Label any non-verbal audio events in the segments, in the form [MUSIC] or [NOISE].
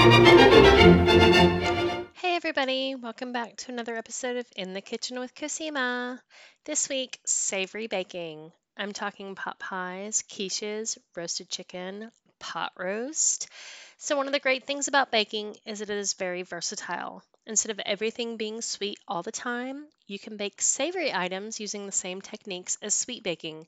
Hey, everybody, welcome back to another episode of In the Kitchen with Cosima. This week, savory baking. I'm talking pot pies, quiches, roasted chicken, pot roast, so, one of the great things about baking is that it is very versatile. Instead of everything being sweet all the time, you can bake savory items using the same techniques as sweet baking.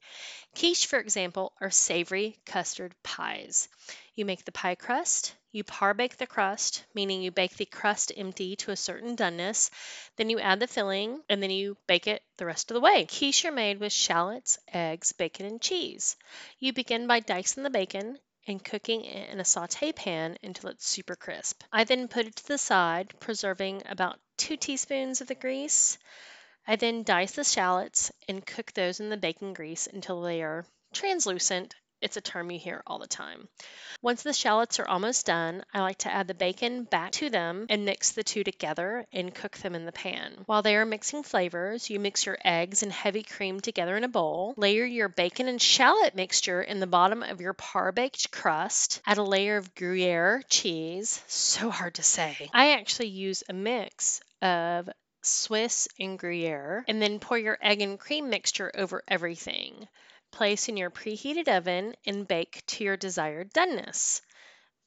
Quiche, for example, are savory custard pies. You make the pie crust, you par bake the crust, meaning you bake the crust empty to a certain doneness, then you add the filling, and then you bake it the rest of the way. Quiche are made with shallots, eggs, bacon, and cheese. You begin by dicing the bacon, and cooking it in a saute pan until it's super crisp. I then put it to the side, preserving about two teaspoons of the grease. I then dice the shallots and cook those in the bacon grease until they are translucent it's a term you hear all the time. Once the shallots are almost done, I like to add the bacon back to them and mix the two together and cook them in the pan. While they are mixing flavors, you mix your eggs and heavy cream together in a bowl. Layer your bacon and shallot mixture in the bottom of your par baked crust. Add a layer of Gruyere cheese. So hard to say. I actually use a mix of Swiss and Gruyere, and then pour your egg and cream mixture over everything. Place in your preheated oven and bake to your desired doneness.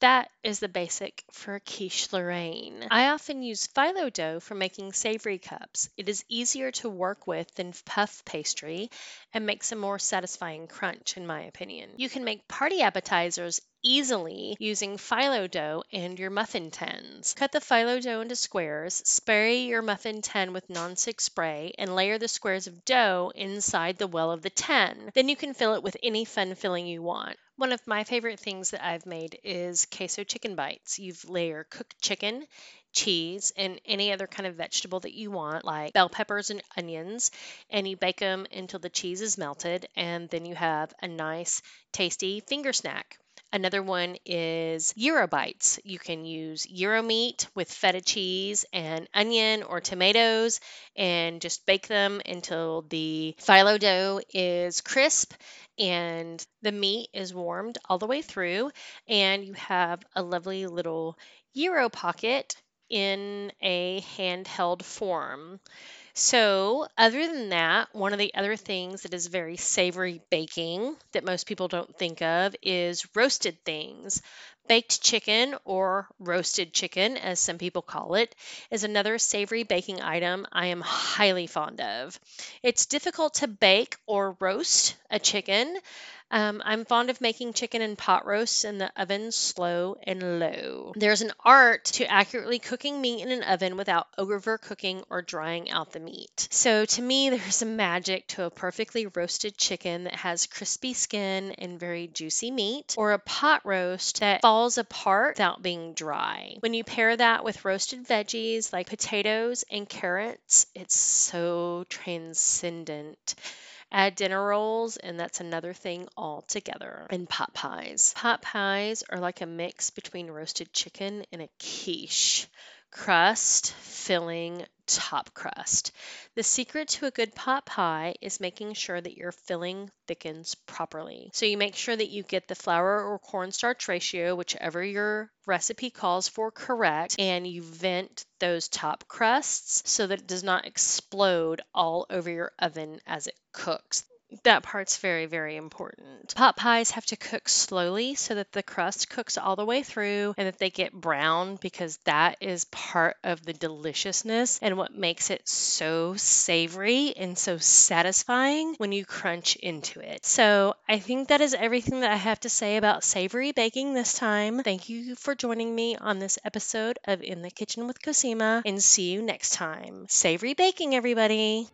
That is the basic for quiche Lorraine. I often use phyllo dough for making savory cups. It is easier to work with than puff pastry and makes a more satisfying crunch, in my opinion. You can make party appetizers easily using phyllo dough and your muffin tins. Cut the phyllo dough into squares, spray your muffin tin with nonstick spray, and layer the squares of dough inside the well of the tin. Then you can fill it with any fun filling you want. One of my favorite things that I've made is queso chicken bites. You layer cooked chicken, cheese, and any other kind of vegetable that you want, like bell peppers and onions, and you bake them until the cheese is melted, and then you have a nice, tasty finger snack. Another one is gyro bites. You can use gyro meat with feta cheese and onion or tomatoes and just bake them until the phyllo dough is crisp and the meat is warmed all the way through and you have a lovely little gyro pocket in a handheld form. So, other than that, one of the other things that is very savory baking that most people don't think of is roasted things. Baked chicken, or roasted chicken, as some people call it, is another savory baking item I am highly fond of. It's difficult to bake or roast a chicken, um, I'm fond of making chicken and pot roasts in the oven slow and low. There's an art to accurately cooking meat in an oven without overcooking or drying out the meat. So to me, [LAUGHS] there's a magic to a perfectly roasted chicken that has crispy skin and very juicy meat, or a pot roast that falls apart without being dry. When you pair that with roasted veggies like potatoes and carrots, it's so transcendent. Add dinner rolls, and that's another thing altogether. And pot pies. Pot pies are like a mix between roasted chicken and a quiche crust, filling, top crust. The secret to a good pot pie is making sure that your filling thickens properly. So you make sure that you get the flour or cornstarch ratio, whichever your recipe calls for, correct, and you vent those top crusts so that it does not explode all over your oven as it cooks. That part's very, very important. Pot pies have to cook slowly so that the crust cooks all the way through and that they get brown because that is part of the deliciousness and what makes it so savory and so satisfying when you crunch into it. So I think that is everything that I have to say about savory baking this time. Thank you for joining me on this episode of In the Kitchen with Cosima and see you next time. Savory baking, everybody!